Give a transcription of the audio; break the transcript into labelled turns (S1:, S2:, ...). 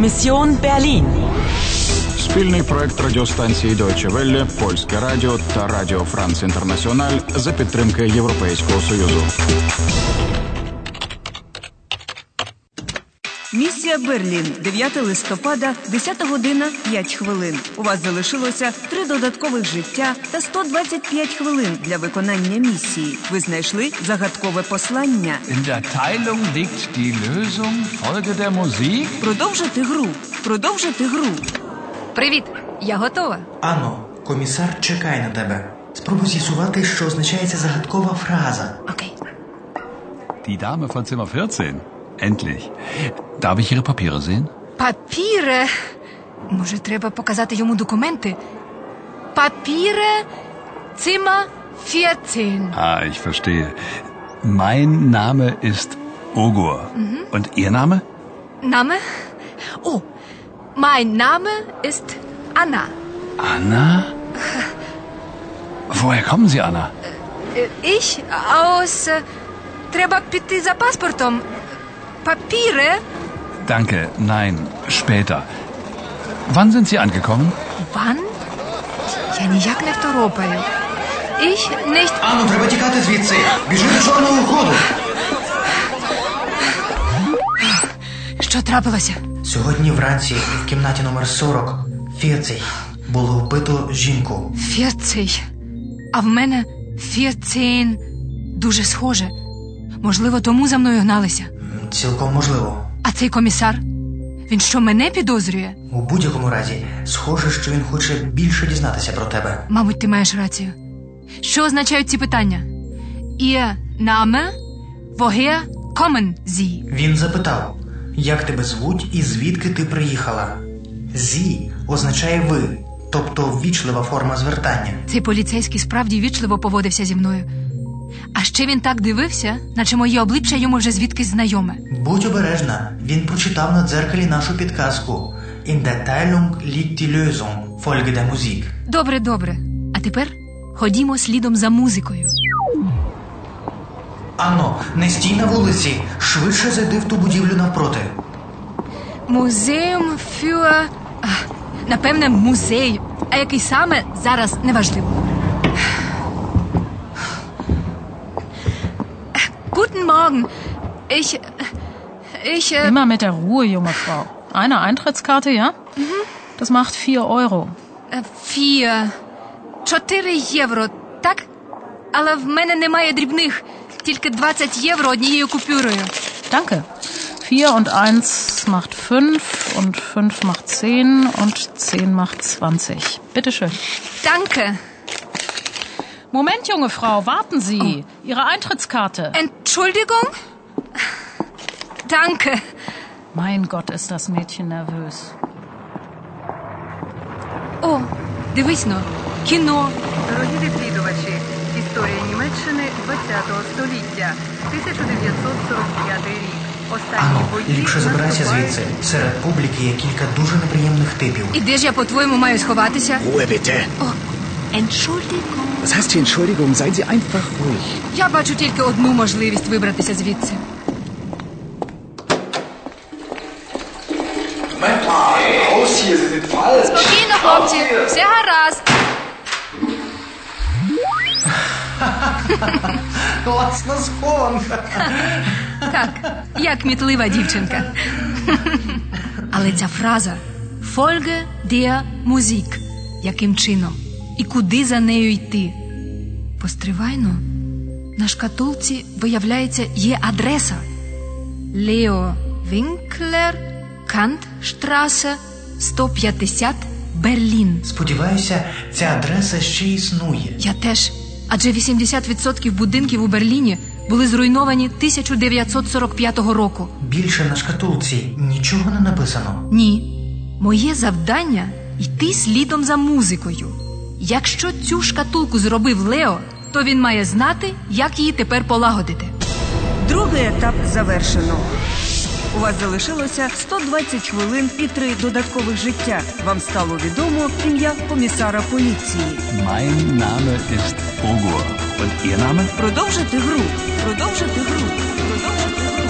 S1: Mission Berlin.
S2: Спільний проект радіостанції Deutsche Welle, Польське Радіо та Радіо Франц Інтернаціональ за підтримки Європейського Союзу.
S3: Місія Берлін, 9 листопада, 10 година 5 хвилин. У вас залишилося три додаткових життя та 125 хвилин для виконання місії. Ви знайшли загадкове послання.
S4: In der Teilung liegt die Lösung. Folge der Musik.
S3: Продовжити гру. Продовжити гру.
S5: Привіт, я готова.
S6: Анно, комісар чекає на тебе. Спробуй з'ясувати, що означає ця загадкова фраза.
S5: Окей.
S4: Die Dame von Zimmer 14. Endlich. Darf ich Ihre Papiere sehen?
S5: Папіре. Може, треба показати йому документи? Папіре Zimmer 14.
S4: Ah, ich verstehe. Mein Name ist Ogur. Und Ihr Name?
S5: Name? Oh, mein Name ist Anna.
S4: Anna? Woher kommen Sie, Anna?
S5: Äh, Ich aus. äh, Треба піти за паспортом. Папіре.
S4: Danke, nein, später. Wann sind Sie angekommen?
S5: Wann? Я ніяк не второпаю. Ich nicht.
S6: Анно, треба тікати звідси. Біжи до чорного ходу.
S5: Що трапилося?
S6: Сьогодні вранці в кімнаті номер 40 Фіцей було вбито жінку.
S5: 40. А в мене 14. Дуже схоже. Можливо, тому за мною гналися.
S6: Цілком можливо.
S5: А цей комісар? Він що, мене підозрює?
S6: У будь-якому разі, схоже, що він хоче більше дізнатися про тебе.
S5: Мабуть, ти маєш рацію. Що означають ці питання? Ihr Name? Woher kommen Sie?
S6: Він запитав, як тебе звуть і звідки ти приїхала. Зі означає ви, тобто ввічлива форма звертання.
S5: Цей поліцейський справді вічливо поводився зі мною. А ще він так дивився, наче моє обличчя йому вже звідкись знайоме.
S6: Будь обережна, він прочитав на дзеркалі нашу підказку. In der Teilung liegt die Lösung. Folge der Musik.
S5: Добре, добре. А тепер ходімо слідом за музикою.
S6: Анно, не стій на вулиці. Швидше зайди в ту будівлю навпроти.
S5: Музеум für... А, Напевне, музей. А який саме зараз неважливо. Guten Morgen. Ich. Ich. Äh,
S7: Immer mit der Ruhe, junge Frau. Eine Eintrittskarte, ja? Das macht vier Euro.
S5: е, Vier. Чотири євро, так? Але в мене немає дрібних. Тільки 20 євро однією купюрою.
S7: Danke. Vier und eins macht fünf und fünf macht zehn und zehn macht zwanzig. Bitte schön.
S5: Danke.
S7: Moment, junge Frau, warten Sie. Ihre Eintrittskarte.
S5: Entschuldigung? Danke.
S7: Mein Gott, ist das Mädchen nervös.
S5: О, дивись но, кіно.
S3: Дорогі відвідувачі, історія Німеччини 20 століття, 1945 рік. Останні
S6: Анно,
S3: бої
S6: ліпше забирайся
S3: наступають-
S6: звідси. Серед публіки є кілька дуже неприємних типів.
S5: І де ж я, по-твоєму, маю сховатися?
S8: Ruhe bitte.
S5: О, Entschuldigung.
S8: Was heißt hier Entschuldigung? Seien Sie einfach ruhig.
S5: Я бачу тільки одну можливість вибратися звідси. Спокійно, хлопці, все гаразд.
S6: Класна схованка.
S5: Так, я кмітлива дівчинка. Але ця фраза Folge der Musik. Яким чином? І куди за нею йти? Постривайно. На шкатулці, виявляється, є адреса. Лео Вінклер, Кантштрасе, 150, Берлін.
S6: Сподіваюся, ця адреса ще існує.
S5: Я теж. Адже 80% будинків у Берліні були зруйновані 1945 року.
S6: Більше на шкатулці нічого не написано.
S5: Ні. Моє завдання йти слідом за музикою. Якщо цю шкатулку зробив Лео, то він має знати, як її тепер полагодити.
S3: Другий етап завершено. У вас залишилося 120 хвилин і три додаткових життя. Вам стало відомо ім'я комісара поліції.
S4: Mein Name ist Ogur. Und Ihr Name?
S3: Продовжити гру. Продовжити гру. Продовжити гру.